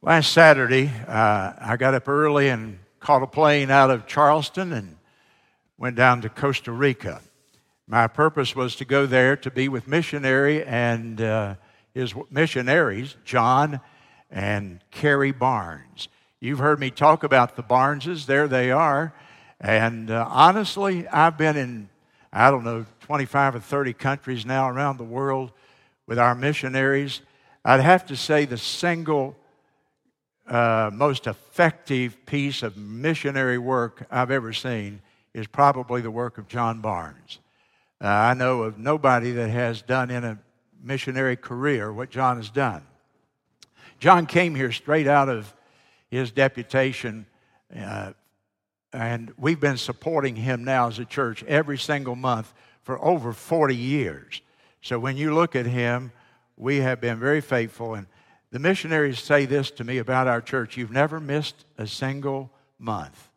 Last Saturday, uh, I got up early and caught a plane out of Charleston and went down to Costa Rica. My purpose was to go there to be with missionary and uh, his missionaries, John and Carrie Barnes. You've heard me talk about the Barneses. There they are. And uh, honestly, I've been in, I don't know, 25 or 30 countries now around the world with our missionaries. I'd have to say the single uh, most effective piece of missionary work I've ever seen is probably the work of John Barnes. Uh, I know of nobody that has done in a missionary career what John has done. John came here straight out of his deputation, uh, and we've been supporting him now as a church every single month for over 40 years. So when you look at him, we have been very faithful. And the missionaries say this to me about our church you've never missed a single month.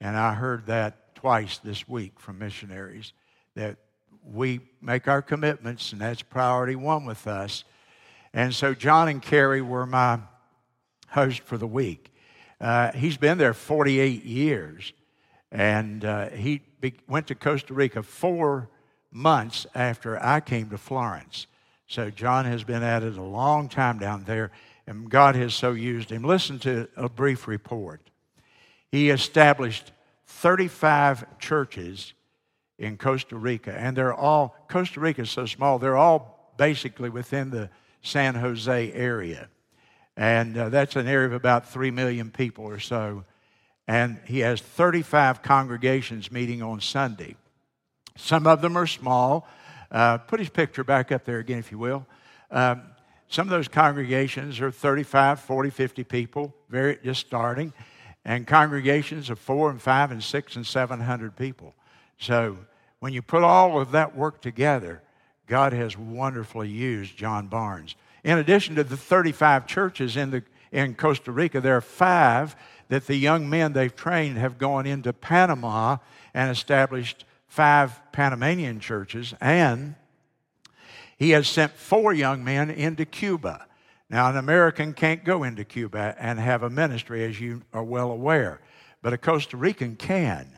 And I heard that twice this week from missionaries that we make our commitments, and that's priority one with us. And so John and Carrie were my host for the week. Uh, he's been there 48 years, and uh, he be- went to Costa Rica four months after I came to Florence. So John has been at it a long time down there, and God has so used him. Listen to a brief report. He established 35 churches in Costa Rica, and they're all, Costa Rica is so small, they're all basically within the San Jose area. And uh, that's an area of about 3 million people or so. And he has 35 congregations meeting on Sunday. Some of them are small, uh, put his picture back up there again, if you will. Um, some of those congregations are 35, 40, 50 people, very, just starting, and congregations of four and five and six and 700 people. So when you put all of that work together, God has wonderfully used John Barnes. In addition to the 35 churches in, the, in Costa Rica, there are five that the young men they've trained have gone into Panama and established five Panamanian churches, and he has sent four young men into Cuba. Now, an American can't go into Cuba and have a ministry, as you are well aware, but a Costa Rican can.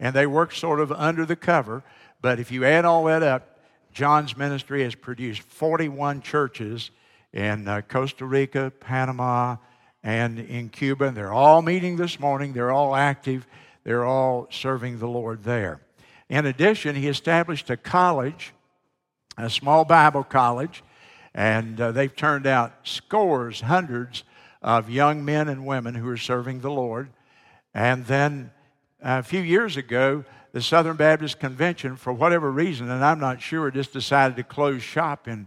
And they work sort of under the cover. But if you add all that up, John's ministry has produced 41 churches in uh, Costa Rica, Panama, and in Cuba. And they're all meeting this morning, they're all active, they're all serving the Lord there. In addition, he established a college, a small Bible college, and uh, they've turned out scores, hundreds of young men and women who are serving the Lord. And then uh, a few years ago, the Southern Baptist Convention, for whatever reason, and I'm not sure, just decided to close shop in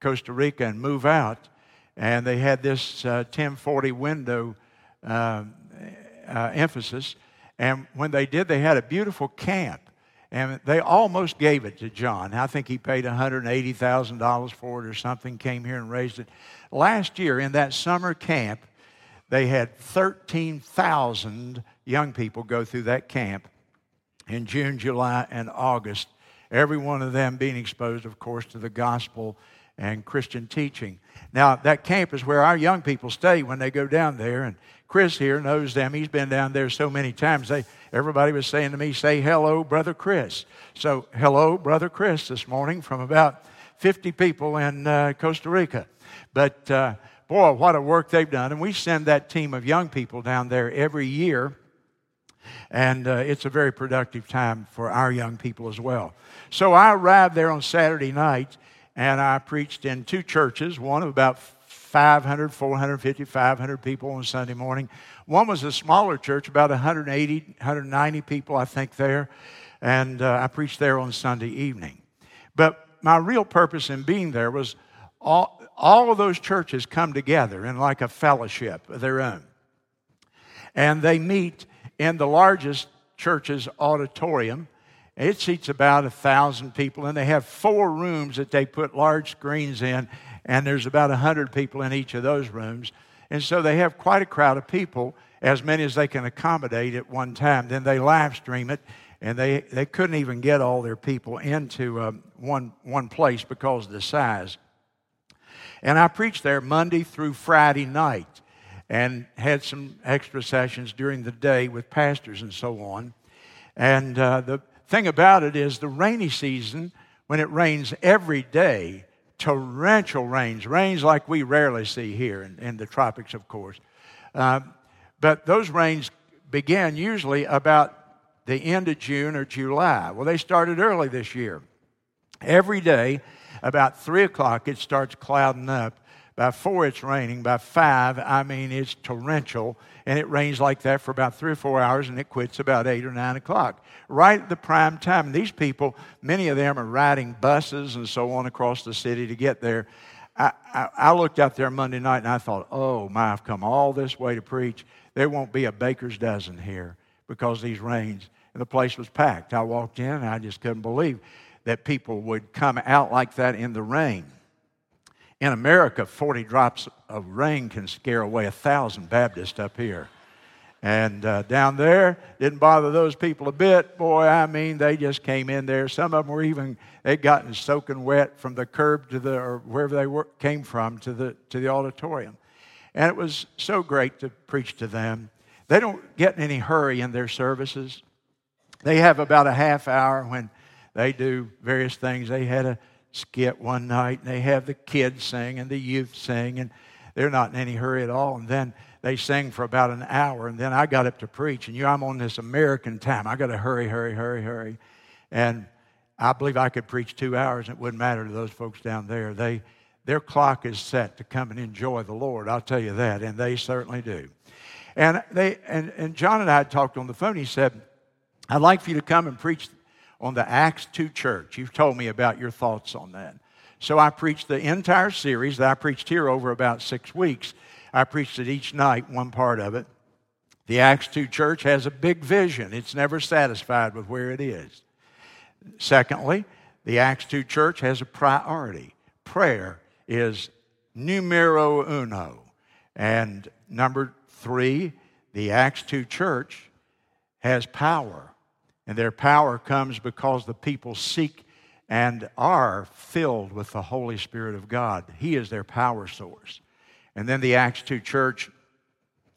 Costa Rica and move out. And they had this uh, 1040 window uh, uh, emphasis. And when they did, they had a beautiful camp. And they almost gave it to John. I think he paid $180,000 for it or something, came here and raised it. Last year in that summer camp, they had 13,000 young people go through that camp in June, July, and August. Every one of them being exposed, of course, to the gospel and Christian teaching. Now, that camp is where our young people stay when they go down there. And Chris here knows them. He's been down there so many times. They, everybody was saying to me, Say hello, Brother Chris. So, hello, Brother Chris, this morning from about 50 people in uh, Costa Rica. But uh, boy, what a work they've done. And we send that team of young people down there every year. And uh, it's a very productive time for our young people as well. So I arrived there on Saturday night and I preached in two churches, one of about 500, 450, 500 people on Sunday morning. One was a smaller church, about 180, 190 people, I think, there. And uh, I preached there on Sunday evening. But my real purpose in being there was all, all of those churches come together in like a fellowship of their own. And they meet in the largest church's auditorium. It seats about a thousand people, and they have four rooms that they put large screens in and there's about 100 people in each of those rooms. And so they have quite a crowd of people, as many as they can accommodate at one time. Then they live stream it, and they, they couldn't even get all their people into um, one, one place because of the size. And I preached there Monday through Friday night. and had some extra sessions during the day with pastors and so on. And uh, the thing about it is, the rainy season, when it rains every day, torrential rains, rains like we rarely see here in, in the tropics, of course. Uh, but those rains begin usually about the end of June or July. Well, they started early this year. Every day, about 3 o'clock, it starts clouding up. By 4, it's raining. By 5, I mean, it's torrential. And it rains like that for about three or four hours and it quits about 8 or 9 o'clock. Right at the prime time. And These people, many of them are riding buses and so on across the city to get there. I, I, I looked out there Monday night and I thought, oh my, I've come all this way to preach. There won't be a baker's dozen here because these rains. And the place was packed. I walked in and I just couldn't believe that people would come out like that in the rain. In America, 40 drops of rain can scare away a thousand Baptists up here. And uh, down there, didn't bother those people a bit. Boy, I mean, they just came in there. Some of them were even, they'd gotten soaking wet from the curb to the, or wherever they were, came from to the, to the auditorium. And it was so great to preach to them. They don't get in any hurry in their services. They have about a half hour when they do various things. They had a skit one night, and they have the kids sing and the youth sing, and they're not in any hurry at all. And then they sing for about an hour, and then I got up to preach, and you, know, I'm on this American time. I got to hurry, hurry, hurry, hurry, and I believe I could preach two hours, and it wouldn't matter to those folks down there. They their clock is set to come and enjoy the Lord. I'll tell you that, and they certainly do. And they and, and John and I had talked on the phone. He said, "I'd like for you to come and preach on the Acts 2 church. You've told me about your thoughts on that. So I preached the entire series that I preached here over about six weeks. I preached it each night, one part of it. The Acts 2 church has a big vision, it's never satisfied with where it is. Secondly, the Acts 2 church has a priority. Prayer is numero uno. And number three, the Acts 2 church has power. And their power comes because the people seek and are filled with the Holy Spirit of God. He is their power source. And then the Acts 2 church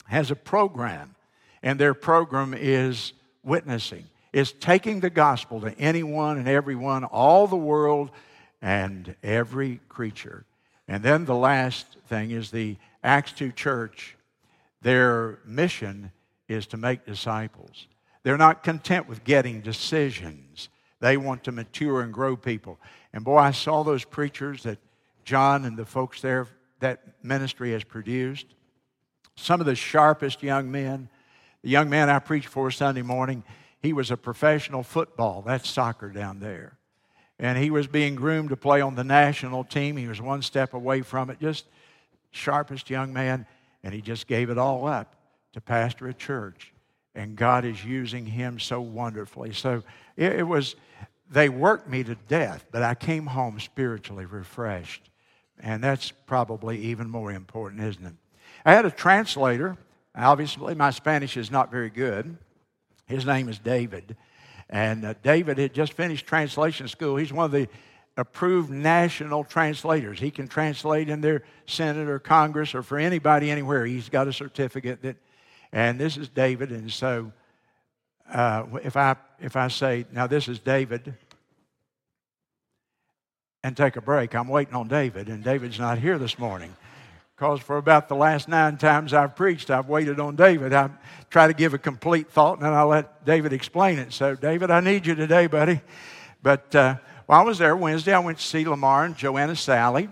has a program, and their program is witnessing, is taking the gospel to anyone and everyone, all the world, and every creature. And then the last thing is the Acts 2 church, their mission is to make disciples. They're not content with getting decisions. They want to mature and grow people. And boy, I saw those preachers that John and the folks there, that ministry has produced. Some of the sharpest young men. The young man I preached for Sunday morning, he was a professional football. That's soccer down there. And he was being groomed to play on the national team. He was one step away from it, just sharpest young man. And he just gave it all up to pastor a church and God is using him so wonderfully. So it, it, was, they worked me to death, but I came home spiritually refreshed. And that's probably even more important, isn't it? I had a translator. Obviously, my Spanish is not very good. His name is David. And uh, David had just finished translation school. He's one of the approved national translators. He can translate in their Senate or Congress or for anybody anywhere. He's got a certificate that and this is David. And so uh, if, I, if I say, now this is David, and take a break, I'm waiting on David, and David's not here this morning. Because for about the last nine times I've preached, I've waited on David. I try to give a complete thought, and then I let David explain it. So, David, I need you today, buddy. But uh, while I was there Wednesday, I went to see Lamar and Joanna Sally.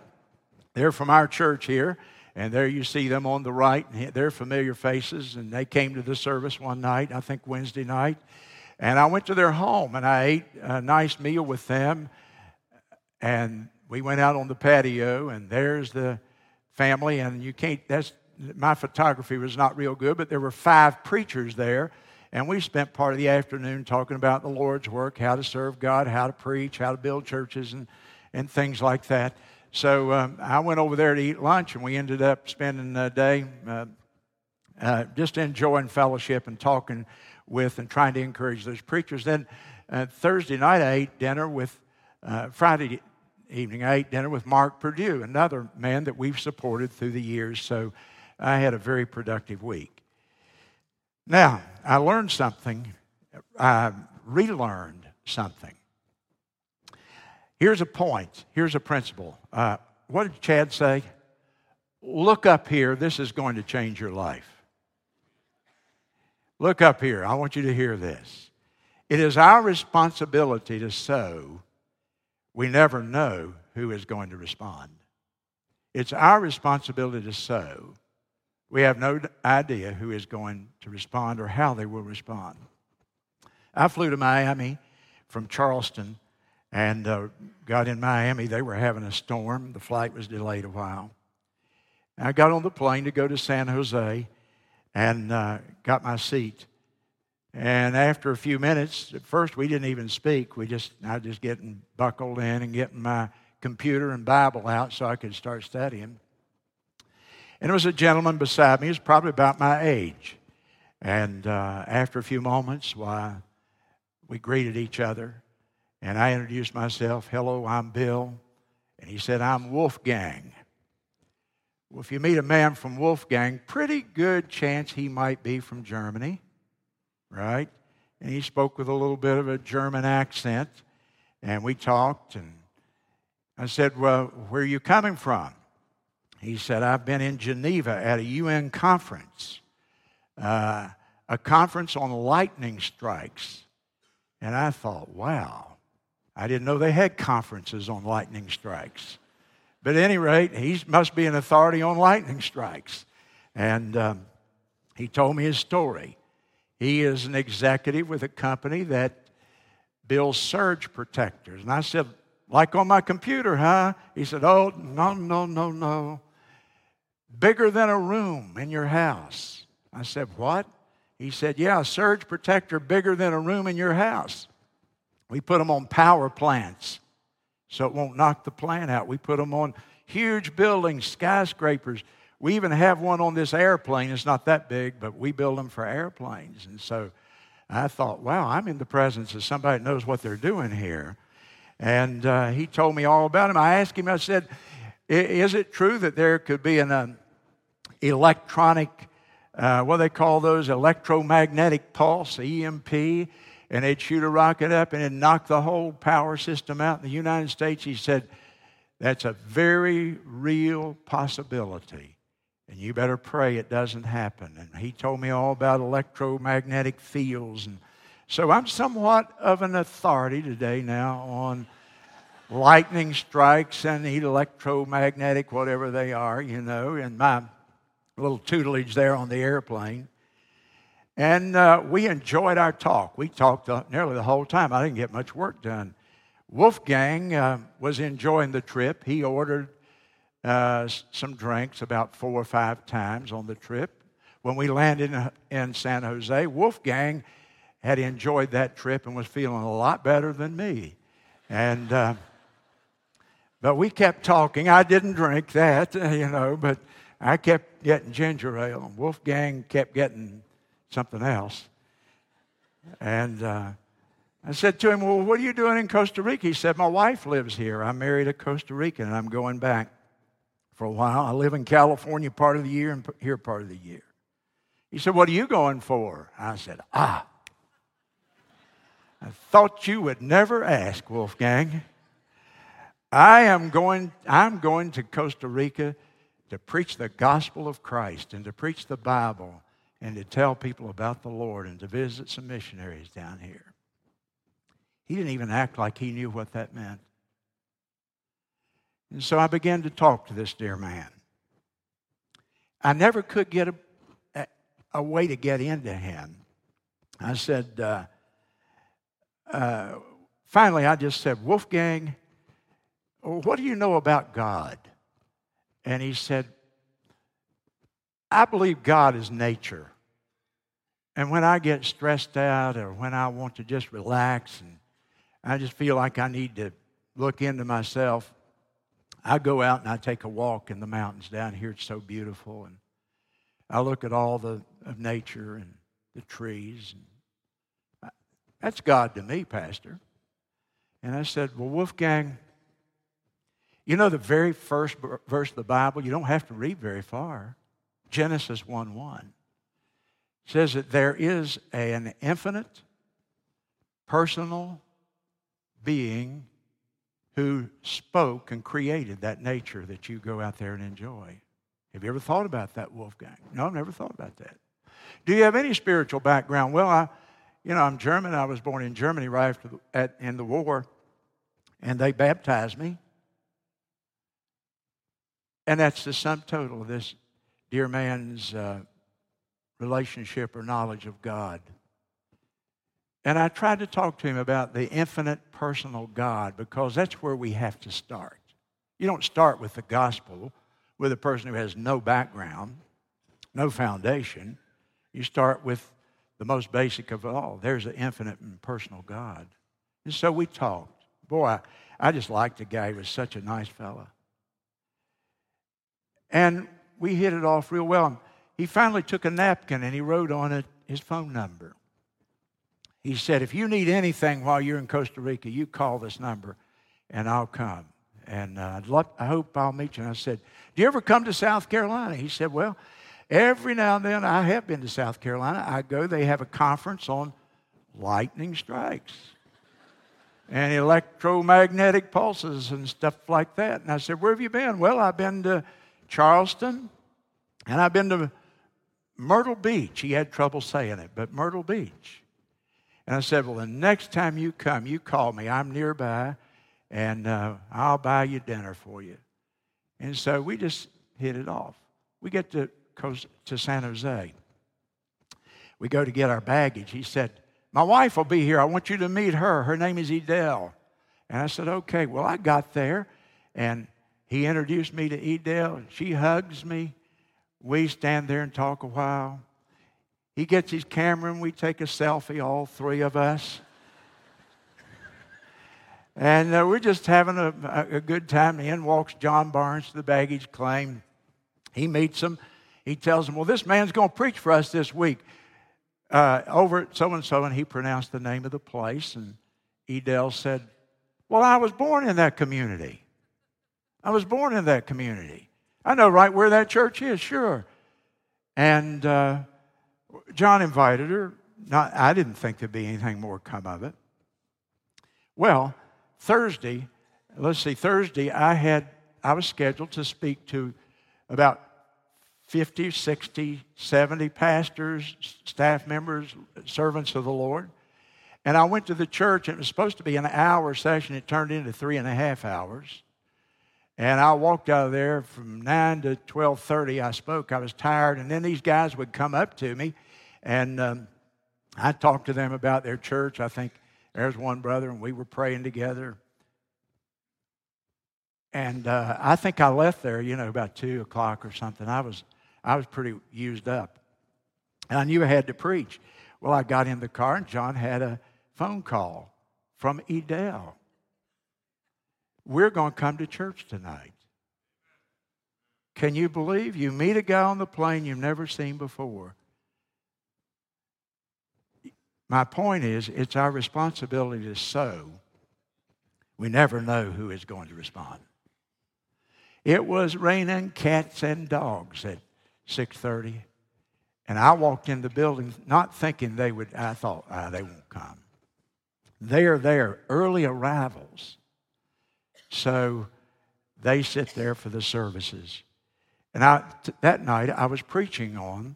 They're from our church here. And there you see them on the right. They're familiar faces. And they came to the service one night, I think Wednesday night. And I went to their home and I ate a nice meal with them. And we went out on the patio, and there's the family. And you can't, that's, my photography was not real good, but there were five preachers there. And we spent part of the afternoon talking about the Lord's work, how to serve God, how to preach, how to build churches, and, and things like that. So um, I went over there to eat lunch, and we ended up spending the day uh, uh, just enjoying fellowship and talking with and trying to encourage those preachers. Then uh, Thursday night, I ate dinner with, uh, Friday evening, I ate dinner with Mark Purdue, another man that we've supported through the years. So I had a very productive week. Now, I learned something, I relearned something. Here's a point, here's a principle. Uh, what did Chad say? Look up here, this is going to change your life. Look up here, I want you to hear this. It is our responsibility to sow. We never know who is going to respond. It's our responsibility to sow. We have no idea who is going to respond or how they will respond. I flew to Miami from Charleston and uh, got in Miami. They were having a storm. The flight was delayed a while. I got on the plane to go to San Jose and uh, got my seat. And after a few minutes, at first we didn't even speak. We just I was just getting buckled in and getting my computer and Bible out so I could start studying. And there was a gentleman beside me. He was probably about my age. And uh, after a few moments, why, we greeted each other. And I introduced myself. Hello, I'm Bill. And he said, I'm Wolfgang. Well, if you meet a man from Wolfgang, pretty good chance he might be from Germany, right? And he spoke with a little bit of a German accent. And we talked, and I said, Well, where are you coming from? He said, I've been in Geneva at a UN conference, uh, a conference on lightning strikes. And I thought, wow, I didn't know they had conferences on lightning strikes. But at any rate, he must be an authority on lightning strikes. And um, he told me his story. He is an executive with a company that builds surge protectors. And I said, like on my computer, huh? He said, Oh, no, no, no, no. Bigger than a room in your house. I said, What? He said, Yeah, a surge protector bigger than a room in your house. We put them on power plants so it won't knock the plant out. We put them on huge buildings, skyscrapers. We even have one on this airplane. It's not that big, but we build them for airplanes. And so I thought, wow, I'm in the presence of somebody that knows what they're doing here. And uh, he told me all about him. I asked him, I said, is it true that there could be an um, electronic, uh, what do they call those, electromagnetic pulse, EMP, and they'd shoot a rocket up and it'd knock the whole power system out in the United States. He said, That's a very real possibility. And you better pray it doesn't happen. And he told me all about electromagnetic fields. And so I'm somewhat of an authority today now on lightning strikes and electromagnetic, whatever they are, you know, and my little tutelage there on the airplane. And uh, we enjoyed our talk. We talked uh, nearly the whole time. I didn't get much work done. Wolfgang uh, was enjoying the trip. He ordered uh, some drinks about four or five times on the trip. When we landed in, in San Jose, Wolfgang had enjoyed that trip and was feeling a lot better than me. And uh, but we kept talking. I didn't drink that, you know, but I kept getting ginger ale. Wolfgang kept getting something else. And uh, I said to him, Well, what are you doing in Costa Rica? He said, My wife lives here. I'm married a Costa Rican and I'm going back for a while. I live in California part of the year and here part of the year. He said, What are you going for? I said, Ah. I thought you would never ask, Wolfgang. I am going, I'm going to Costa Rica to preach the gospel of Christ and to preach the Bible and to tell people about the Lord and to visit some missionaries down here. He didn't even act like he knew what that meant. And so I began to talk to this dear man. I never could get a, a, a way to get into him. I said, uh, uh, finally, I just said, Wolfgang, what do you know about God? And he said, I believe God is nature. And when I get stressed out or when I want to just relax and I just feel like I need to look into myself, I go out and I take a walk in the mountains down here. It's so beautiful. And I look at all the of nature and the trees. And that's God to me, Pastor. And I said, Well, Wolfgang, you know the very first verse of the Bible, you don't have to read very far. Genesis 1 1 says that there is an infinite, personal being who spoke and created that nature that you go out there and enjoy. Have you ever thought about that, Wolfgang? No, I've never thought about that. Do you have any spiritual background? Well, I, you know, I'm German. I was born in Germany right after the, at, in the war, and they baptized me. And that's the sum total of this dear man's uh, relationship or knowledge of God. And I tried to talk to him about the infinite personal God because that's where we have to start. You don't start with the gospel with a person who has no background, no foundation. You start with the most basic of all. There's an infinite and personal God. And so we talked. Boy, I, I just liked the guy. He was such a nice fellow. And we hit it off real well. He finally took a napkin and he wrote on it his phone number. He said, If you need anything while you're in Costa Rica, you call this number and I'll come. And uh, I'd love, I hope I'll meet you. And I said, Do you ever come to South Carolina? He said, Well, every now and then I have been to South Carolina. I go, they have a conference on lightning strikes and electromagnetic pulses and stuff like that. And I said, Where have you been? Well, I've been to Charleston and I've been to Myrtle Beach. He had trouble saying it, but Myrtle Beach. And I said, Well, the next time you come, you call me. I'm nearby, and uh, I'll buy you dinner for you. And so we just hit it off. We get to, to San Jose. We go to get our baggage. He said, My wife will be here. I want you to meet her. Her name is Edel. And I said, Okay. Well, I got there, and he introduced me to Edel. And she hugs me. We stand there and talk a while. He gets his camera and we take a selfie, all three of us. and uh, we're just having a, a good time. In walks John Barnes to the baggage claim. He meets him. He tells him, Well, this man's going to preach for us this week. Uh, over at so and so, and he pronounced the name of the place. And Edel said, Well, I was born in that community. I was born in that community. I know right where that church is, sure. And uh, John invited her. Not, I didn't think there'd be anything more come of it. Well, Thursday, let's see, Thursday, I had I was scheduled to speak to about 50, 60, 70 pastors, staff members, servants of the Lord. And I went to the church, it was supposed to be an hour session. It turned into three and a half hours. And I walked out of there from 9 to 12.30. I spoke. I was tired. And then these guys would come up to me, and um, I talked to them about their church. I think there's one brother, and we were praying together. And uh, I think I left there, you know, about 2 o'clock or something. I was, I was pretty used up. And I knew I had to preach. Well, I got in the car, and John had a phone call from Edel. We're going to come to church tonight. Can you believe? You meet a guy on the plane you've never seen before. My point is, it's our responsibility to sow. We never know who is going to respond. It was raining cats and dogs at 6:30, and I walked in the building not thinking they would. I thought ah, they won't come. They are there, early arrivals. So they sit there for the services. And I, t- that night I was preaching on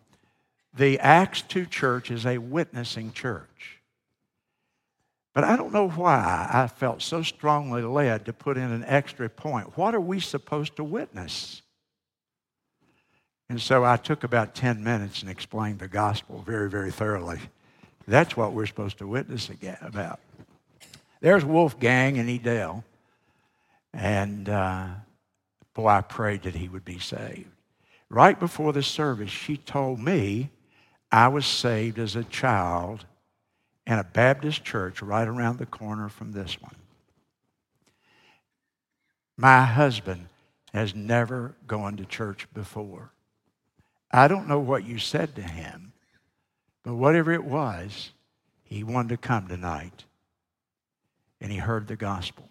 the Acts 2 church is a witnessing church. But I don't know why I felt so strongly led to put in an extra point. What are we supposed to witness? And so I took about 10 minutes and explained the gospel very, very thoroughly. That's what we're supposed to witness about. There's Wolfgang and Edel. And uh, boy, I prayed that he would be saved. Right before the service, she told me I was saved as a child in a Baptist church right around the corner from this one. My husband has never gone to church before. I don't know what you said to him, but whatever it was, he wanted to come tonight and he heard the gospel.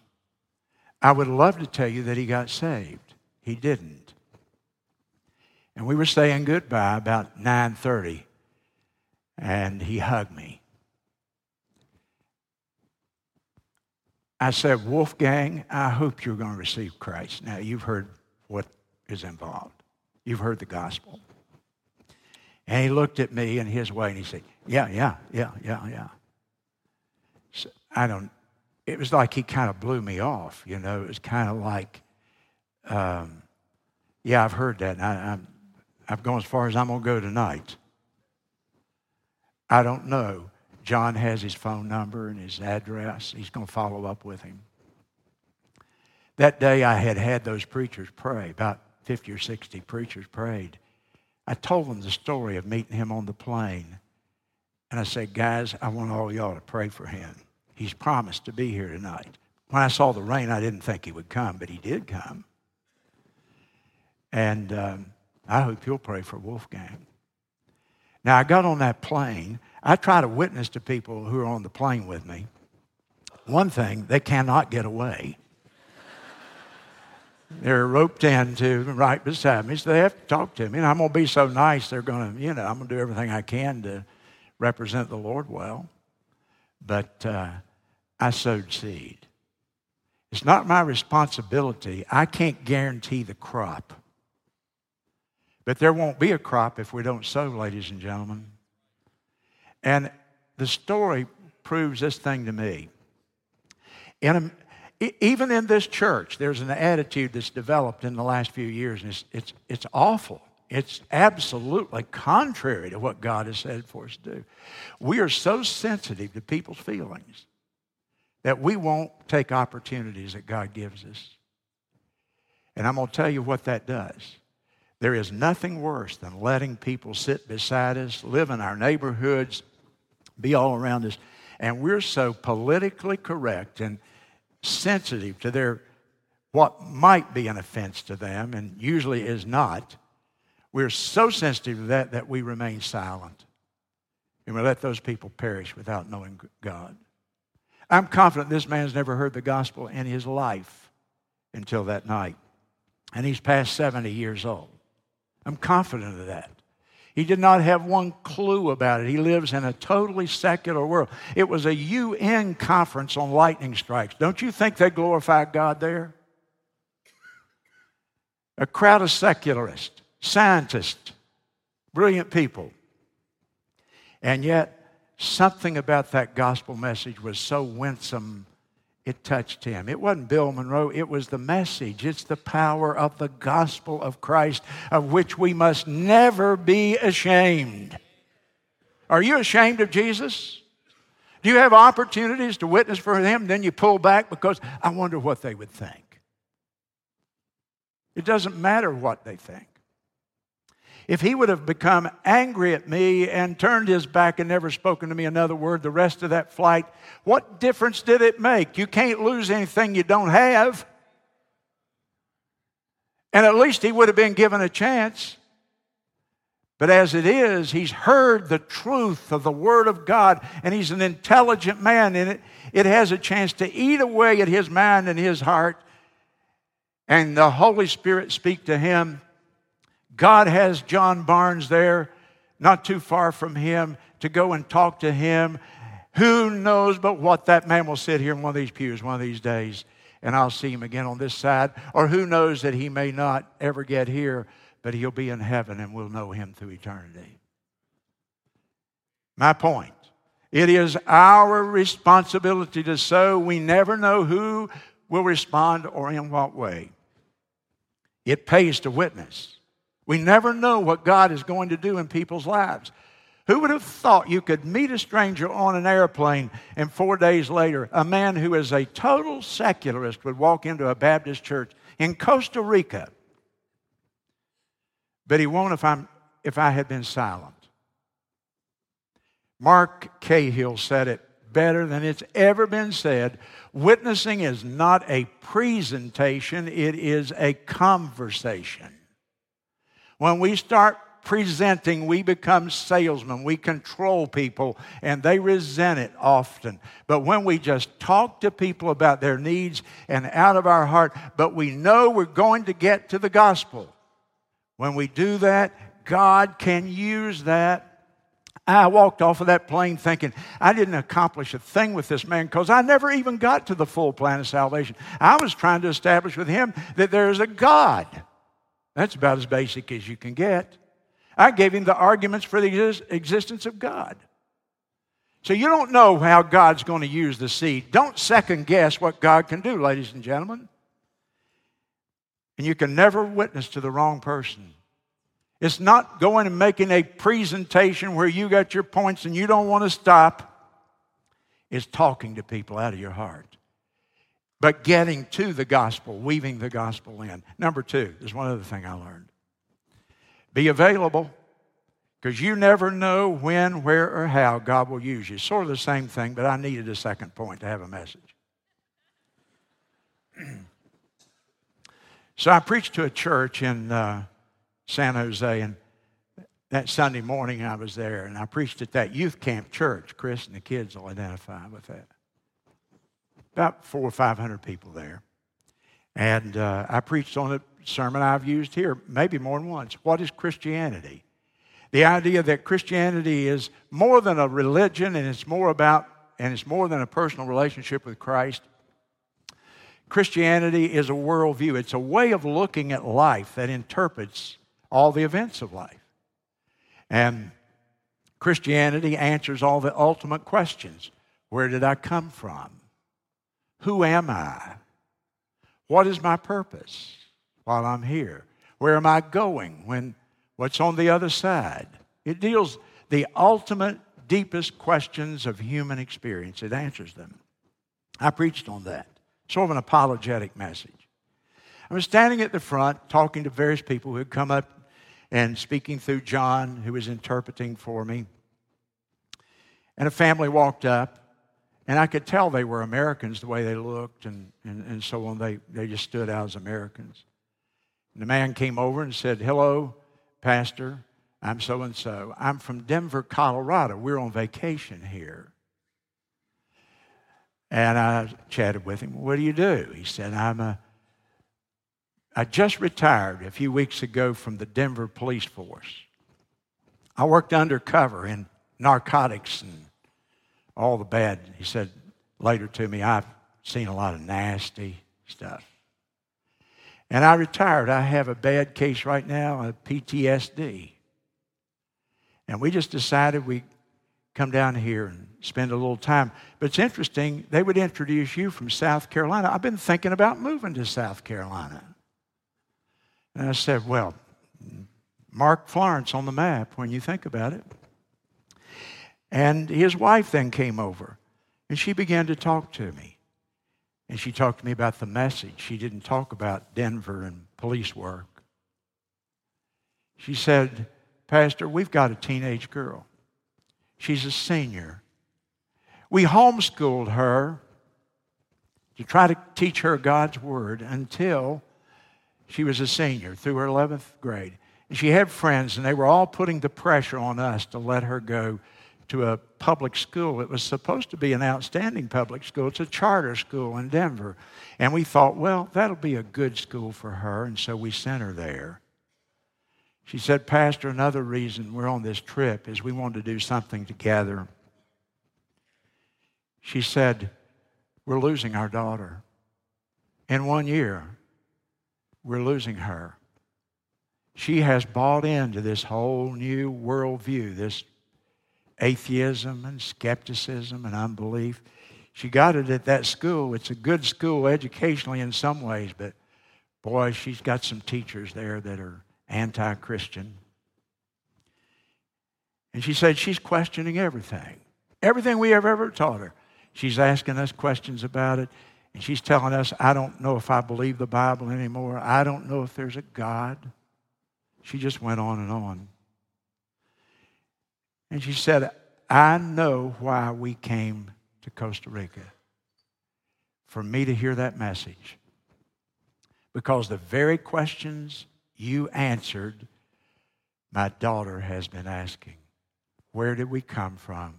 I would love to tell you that he got saved. He didn't. And we were saying goodbye about 9:30 and he hugged me. I said, Wolfgang, I hope you're going to receive Christ. Now, you've heard what is involved. You've heard the gospel. And he looked at me in his way and he said, Yeah, yeah, yeah, yeah, yeah. So I don't, it was like he kind of blew me off, you know. It was kind of like, um, Yeah, I've heard that. I, I'm, I've gone as far as I'm going to go tonight. I don't know. John has his phone number and his address. He's going to follow up with him. That day, I had had those preachers pray. About 50 or 60 preachers prayed. I told them the story of meeting him on the plane. And I said, guys, I want all y'all to pray for him. He's promised to be here tonight. When I saw the rain, I didn't think he would come, but he did come. And um, I hope you'll pray for Wolfgang. Now, I got on that plane. I try to witness to people who are on the plane with me. One thing, they cannot get away. They're roped in to right beside me, so they have to talk to me. And I'm going to be so nice, they're going to, you know, I'm going to do everything I can to represent the Lord well. But uh, I sowed seed. It's not my responsibility. I can't guarantee the crop. But there won't be a crop if we don't sow, ladies and gentlemen. And the story proves this thing to me. In a, even in this church, there's an attitude that's developed in the last few years, and it's, it's, it's awful. It's absolutely contrary to what God has said for us to do. We are so sensitive to people's feelings that we won't take opportunities that God gives us. And I'm going to tell you what that does. There is nothing worse than letting people sit beside us, live in our neighborhoods, be all around us, and we're so politically correct and sensitive to their what might be an offense to them and usually is not. We're so sensitive to that that we remain silent. And we let those people perish without knowing God. I'm confident this man's never heard the gospel in his life until that night. And he's past 70 years old. I'm confident of that. He did not have one clue about it. He lives in a totally secular world. It was a UN conference on lightning strikes. Don't you think they glorified God there? A crowd of secularists, scientists, brilliant people. And yet, something about that gospel message was so winsome it touched him. It wasn't Bill Monroe, it was the message. It's the power of the gospel of Christ, of which we must never be ashamed. Are you ashamed of Jesus? Do you have opportunities to witness for him? Then you pull back because I wonder what they would think. It doesn't matter what they think. If he would have become angry at me and turned his back and never spoken to me another word the rest of that flight, what difference did it make? You can't lose anything you don't have. And at least he would have been given a chance. But as it is, he's heard the truth of the Word of God, and he's an intelligent man, and it, it has a chance to eat away at his mind and his heart. And the Holy Spirit speak to him God has John Barnes there, not too far from him, to go and talk to him. Who knows but what that man will sit here in one of these pews one of these days and I'll see him again on this side. Or who knows that he may not ever get here, but he'll be in heaven and we'll know him through eternity. My point it is our responsibility to sow. We never know who will respond or in what way. It pays to witness. We never know what God is going to do in people's lives. Who would have thought you could meet a stranger on an airplane and four days later, a man who is a total secularist would walk into a Baptist church in Costa Rica? But he won't if, I'm, if I had been silent. Mark Cahill said it better than it's ever been said. Witnessing is not a presentation, it is a conversation. When we start presenting, we become salesmen. We control people, and they resent it often. But when we just talk to people about their needs and out of our heart, but we know we're going to get to the gospel, When we do that, God can use that. I walked off of that plane thinking I didn't accomplish a thing with this man because I never even got to the full plan of salvation. I was trying to establish with him that there is a God. That's about as basic as you can get. I gave him the arguments for the existence of God. So you don't know how God's going to use the seed. Don't second guess what God can do, ladies and gentlemen. And you can never witness to the wrong person. It's not going and making a presentation where you got your points and you don't want to stop. It's talking to people out of your heart. But getting to the gospel, weaving the gospel in. Number two, there's one other thing I learned be available because you never know when, where, or how God will use you. Sort of the same thing, but I needed a second point to have a message. so I preached to a church in uh, San Jose, and that Sunday morning I was there, and I preached at that youth camp church. Chris and the kids will identify with that. About four or five hundred people there. And uh, I preached on a sermon I've used here maybe more than once. What is Christianity? The idea that Christianity is more than a religion and it's more about, and it's more than a personal relationship with Christ. Christianity is a worldview, it's a way of looking at life that interprets all the events of life. And Christianity answers all the ultimate questions Where did I come from? Who am I? What is my purpose while I'm here? Where am I going when what's on the other side? It deals the ultimate deepest questions of human experience. It answers them. I preached on that. Sort of an apologetic message. I was standing at the front talking to various people who had come up and speaking through John, who was interpreting for me. And a family walked up, and I could tell they were Americans the way they looked and, and, and so on. They, they just stood out as Americans. And the man came over and said, Hello, Pastor. I'm so and so. I'm from Denver, Colorado. We're on vacation here. And I chatted with him. What do you do? He said, I'm a I just retired a few weeks ago from the Denver police force. I worked undercover in narcotics and all the bad. He said later to me, I've seen a lot of nasty stuff. And I retired. I have a bad case right now of PTSD. And we just decided we come down here and spend a little time. But it's interesting, they would introduce you from South Carolina. I've been thinking about moving to South Carolina. And I said, Well, mark Florence on the map when you think about it. And his wife then came over and she began to talk to me. And she talked to me about the message. She didn't talk about Denver and police work. She said, Pastor, we've got a teenage girl. She's a senior. We homeschooled her to try to teach her God's Word until she was a senior through her 11th grade. And she had friends, and they were all putting the pressure on us to let her go to a public school. It was supposed to be an outstanding public school. It's a charter school in Denver. And we thought, well, that'll be a good school for her. And so we sent her there. She said, Pastor, another reason we're on this trip is we want to do something together. She said, We're losing our daughter. In one year, we're losing her. She has bought into this whole new worldview, this atheism and skepticism and unbelief. She got it at that school. It's a good school educationally in some ways, but boy, she's got some teachers there that are anti Christian. And she said she's questioning everything, everything we have ever taught her. She's asking us questions about it. And she's telling us, I don't know if I believe the Bible anymore. I don't know if there's a God. She just went on and on. And she said, I know why we came to Costa Rica. For me to hear that message. Because the very questions you answered, my daughter has been asking. Where did we come from?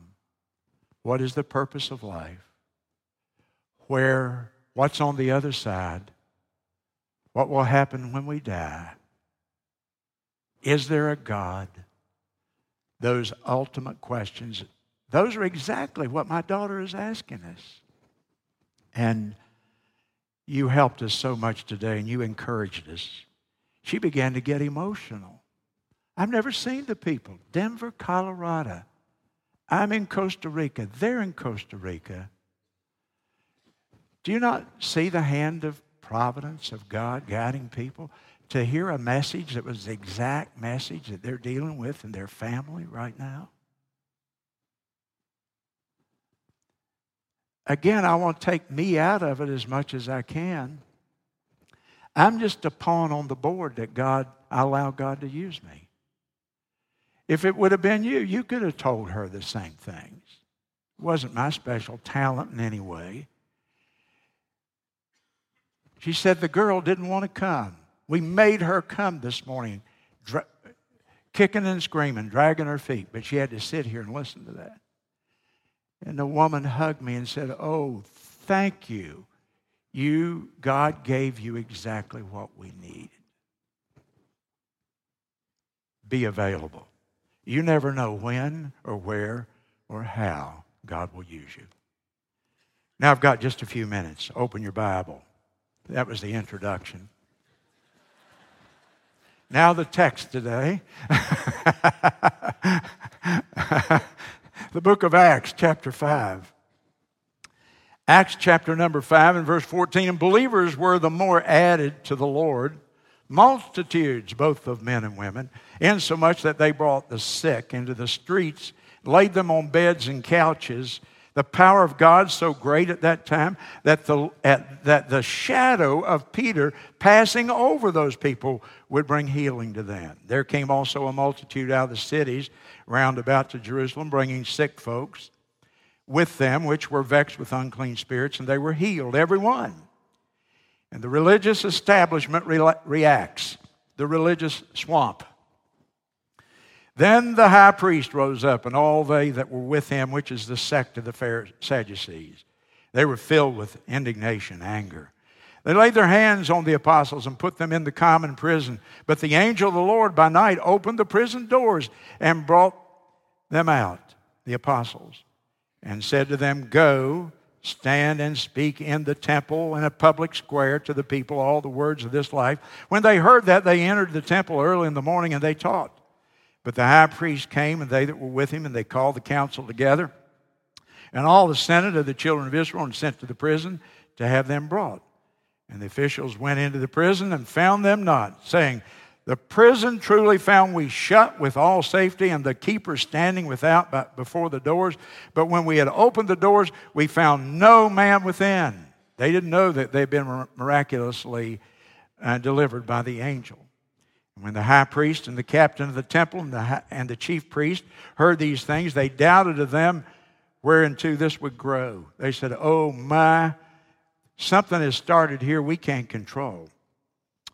What is the purpose of life? where what's on the other side, what will happen when we die. Is there a God? Those ultimate questions, those are exactly what my daughter is asking us. And you helped us so much today and you encouraged us. She began to get emotional. I've never seen the people. Denver, Colorado. I'm in Costa Rica. They're in Costa Rica. Do you not see the hand of providence of God guiding people to hear a message that was the exact message that they're dealing with in their family right now? Again, I want to take me out of it as much as I can. I'm just a pawn on the board that God, I allow God to use me. If it would have been you, you could have told her the same things. It wasn't my special talent in any way. She said the girl didn't want to come. We made her come this morning, dra- kicking and screaming, dragging her feet, but she had to sit here and listen to that. And the woman hugged me and said, Oh, thank you. You, God gave you exactly what we needed. Be available. You never know when or where or how God will use you. Now I've got just a few minutes. Open your Bible. That was the introduction. Now, the text today the book of Acts, chapter 5. Acts chapter number 5 and verse 14. And believers were the more added to the Lord, multitudes both of men and women, insomuch that they brought the sick into the streets, laid them on beds and couches the power of God so great at that time that the, at, that the shadow of Peter passing over those people would bring healing to them. There came also a multitude out of the cities round about to Jerusalem, bringing sick folks with them, which were vexed with unclean spirits, and they were healed, every one. And the religious establishment re- reacts, the religious swamp then the high priest rose up, and all they that were with him, which is the sect of the Sadducees. They were filled with indignation, anger. They laid their hands on the apostles and put them in the common prison. But the angel of the Lord by night opened the prison doors and brought them out, the apostles, and said to them, Go, stand and speak in the temple in a public square to the people all the words of this life. When they heard that, they entered the temple early in the morning and they taught. But the high priest came, and they that were with him, and they called the council together, and all the senate of the children of Israel, and sent to the prison to have them brought. And the officials went into the prison and found them not, saying, The prison truly found we shut with all safety, and the keepers standing without before the doors. But when we had opened the doors, we found no man within. They didn't know that they'd been miraculously uh, delivered by the angel. When the high priest and the captain of the temple and the, and the chief priest heard these things, they doubted of them whereunto this would grow. They said, Oh my, something has started here we can't control.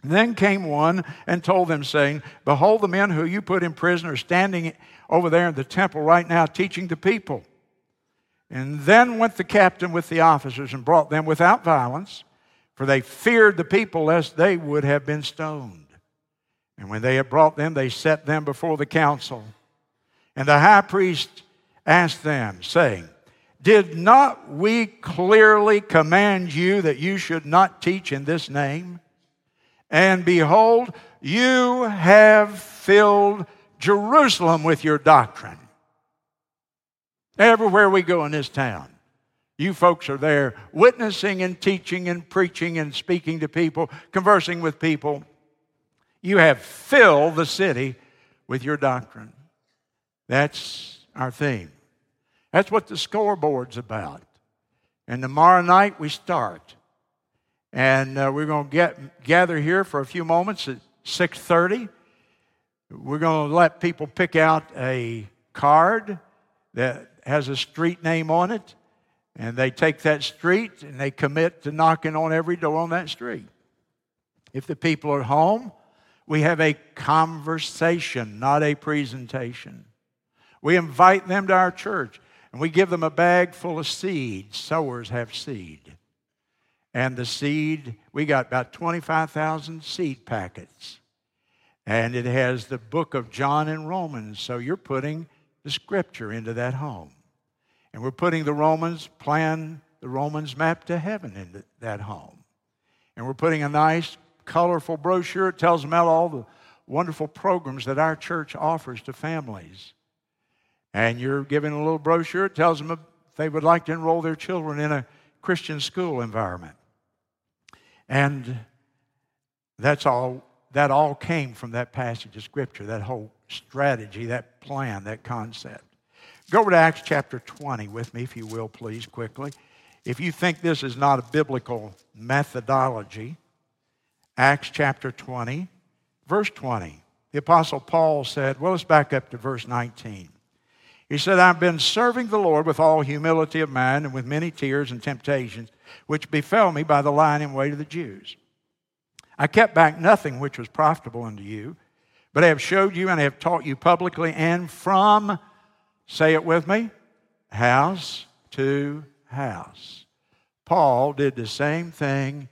then came one and told them, saying, Behold, the men who you put in prison are standing over there in the temple right now teaching the people. And then went the captain with the officers and brought them without violence, for they feared the people lest they would have been stoned. And when they had brought them, they set them before the council. And the high priest asked them, saying, Did not we clearly command you that you should not teach in this name? And behold, you have filled Jerusalem with your doctrine. Everywhere we go in this town, you folks are there witnessing and teaching and preaching and speaking to people, conversing with people. You have filled the city with your doctrine. That's our theme. That's what the scoreboard's about. And tomorrow night we start. And uh, we're going to get gather here for a few moments at 6:30. We're going to let people pick out a card that has a street name on it, and they take that street and they commit to knocking on every door on that street. If the people are home, we have a conversation, not a presentation. We invite them to our church and we give them a bag full of seed. Sowers have seed. And the seed, we got about 25,000 seed packets. And it has the book of John and Romans. So you're putting the scripture into that home. And we're putting the Romans plan, the Romans map to heaven into that home. And we're putting a nice, colorful brochure. It tells them about all the wonderful programs that our church offers to families. And you're giving a little brochure. It tells them if they would like to enroll their children in a Christian school environment. And that's all, that all came from that passage of Scripture, that whole strategy, that plan, that concept. Go over to Acts chapter 20 with me, if you will, please, quickly. If you think this is not a biblical methodology, Acts chapter 20, verse 20. The Apostle Paul said, well, let's back up to verse 19. He said, I've been serving the Lord with all humility of mind and with many tears and temptations, which befell me by the lying in wait of the Jews. I kept back nothing which was profitable unto you, but I have showed you and I have taught you publicly and from, say it with me, house to house. Paul did the same thing,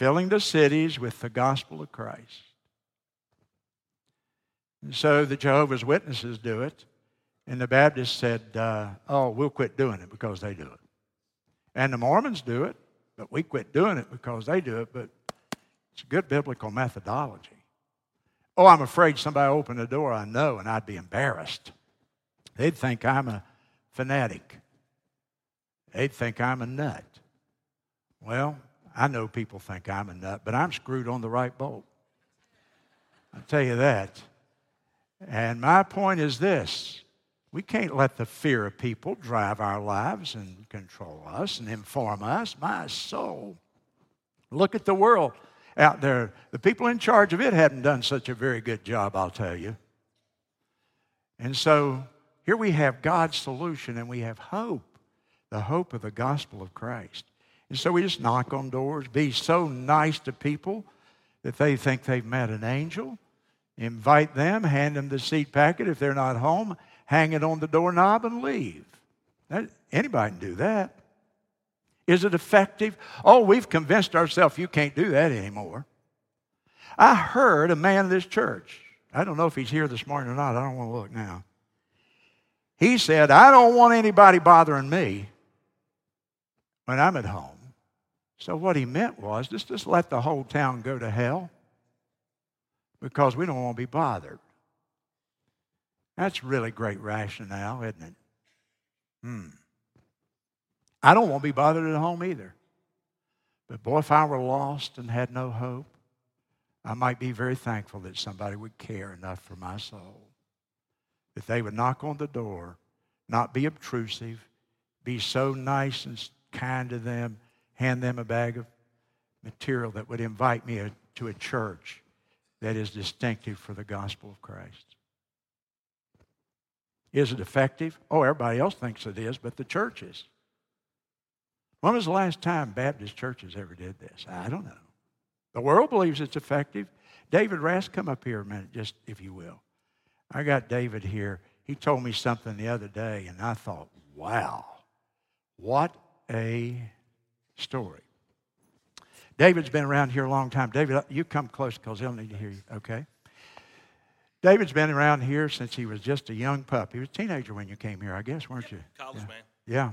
filling the cities with the gospel of Christ. And so the Jehovah's Witnesses do it. And the Baptists said, uh, oh, we'll quit doing it because they do it. And the Mormons do it, but we quit doing it because they do it. But it's good biblical methodology. Oh, I'm afraid somebody opened the door I know and I'd be embarrassed. They'd think I'm a fanatic. They'd think I'm a nut. Well, I know people think I'm a nut, but I'm screwed on the right bolt. I'll tell you that. And my point is this we can't let the fear of people drive our lives and control us and inform us. My soul. Look at the world out there. The people in charge of it haven't done such a very good job, I'll tell you. And so here we have God's solution and we have hope the hope of the gospel of Christ. And so we just knock on doors, be so nice to people that they think they've met an angel Invite them, hand them the seed packet if they're not home, hang it on the doorknob, and leave. That, anybody can do that. Is it effective? Oh, we've convinced ourselves you can't do that anymore. I heard a man in this church. I don't know if he's here this morning or not. I don't want to look now. He said, I don't want anybody bothering me when I'm at home. So what he meant was just, just let the whole town go to hell because we don't want to be bothered. That's really great rationale, isn't it? Hmm. I don't want to be bothered at home either. But boy, if I were lost and had no hope, I might be very thankful that somebody would care enough for my soul. That they would knock on the door, not be obtrusive, be so nice and kind to them, hand them a bag of material that would invite me to a church that is distinctive for the gospel of Christ. Is it effective? Oh, everybody else thinks it is, but the church is. When was the last time Baptist churches ever did this? I don't know. The world believes it's effective. David Rast, come up here a minute, just if you will. I got David here. He told me something the other day, and I thought, wow, what a story. David's been around here a long time. David, uh, you come close because he'll need to hear you, okay? David's been around here since he was just a young pup. He was a teenager when you came here, I guess, weren't you? College yeah. man. Yeah.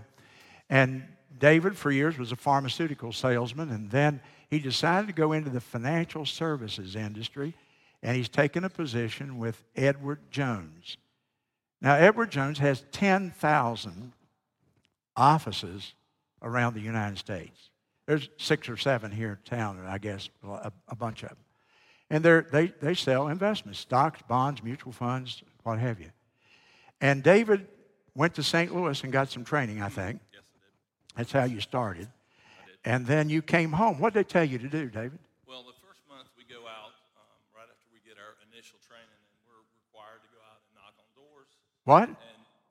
And David, for years, was a pharmaceutical salesman, and then he decided to go into the financial services industry, and he's taken a position with Edward Jones. Now, Edward Jones has 10,000 offices around the United States. There's six or seven here in town, and I guess, a, a bunch of them. And they they, sell investments, stocks, bonds, mutual funds, what have you. And David went to St. Louis and got some training, I think. Yes, I did. That's how you started. And then you came home. What did they tell you to do, David? Well, the first month we go out um, right after we get our initial training, and we're required to go out and knock on doors. What? And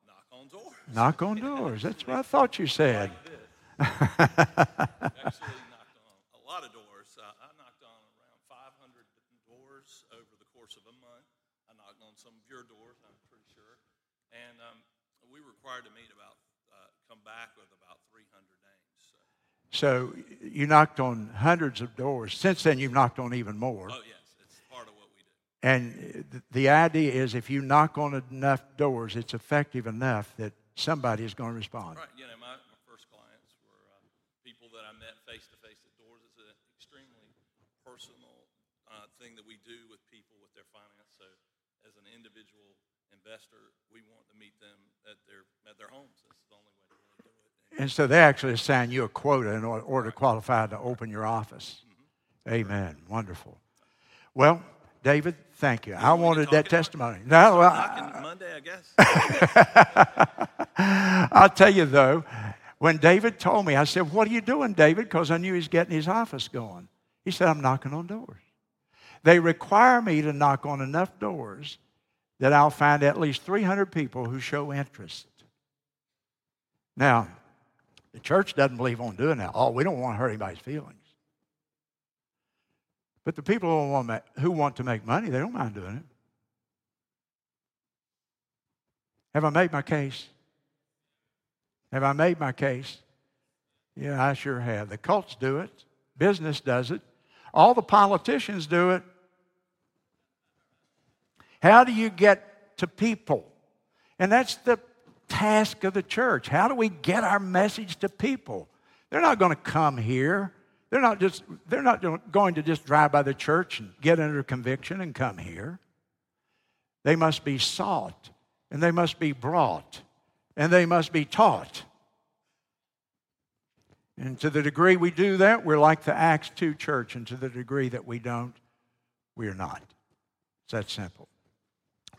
knock on doors. Knock on doors. That's what I thought you said. Actually, knocked on a lot of doors. Uh, I knocked on around 500 doors over the course of a month. I knocked on some of your doors, I'm pretty sure. And um, we were required to meet about, uh, come back with about 300 names. So. so you knocked on hundreds of doors. Since then, you've knocked on even more. Oh, yes, it's part of what we do. And the idea is if you knock on enough doors, it's effective enough that somebody is going to respond. Right. You know, my, my first clients were uh, people that I met face to face at doors. It's an extremely personal uh, thing that we do with people with their finance. So, as an individual investor, we want to meet them at their at their homes. That's the only way to really do it. And so they actually assign you a quota in order to qualify to open your office. Mm-hmm. Amen. Wonderful. Well, David, thank you. I wanted that testimony. No, well, I, Monday, I guess. I'll tell you though, when David told me, I said, What are you doing, David? Because I knew he's getting his office going. He said, I'm knocking on doors. They require me to knock on enough doors that I'll find at least 300 people who show interest. Now, the church doesn't believe on doing that. Oh, we don't want to hurt anybody's feelings. But the people who want, who want to make money, they don't mind doing it. Have I made my case? Have I made my case? Yeah, I sure have. The cults do it, business does it, all the politicians do it. How do you get to people? And that's the task of the church. How do we get our message to people? They're not going to come here they're not just they're not going to just drive by the church and get under conviction and come here. They must be sought and they must be brought and they must be taught. And to the degree we do that, we're like the Acts 2 church, and to the degree that we don't, we're not. It's that simple.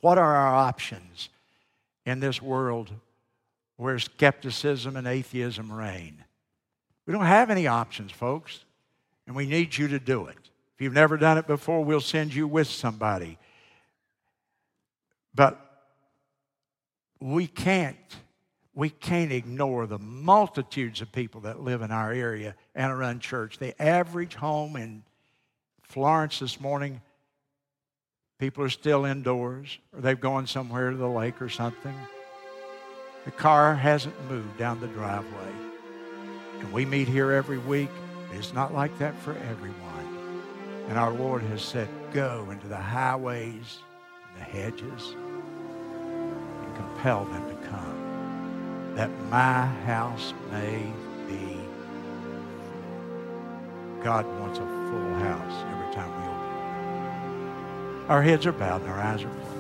What are our options in this world where skepticism and atheism reign? We don't have any options, folks, and we need you to do it. If you've never done it before, we'll send you with somebody. But we can't we can't ignore the multitudes of people that live in our area and run church. The average home in Florence this morning, people are still indoors, or they've gone somewhere to the lake or something. The car hasn't moved down the driveway. And we meet here every week. It's not like that for everyone. And our Lord has said, Go into the highways and the hedges and compel them to that my house may be God wants a full house every time we open it. Our heads are bowed and our eyes are closed.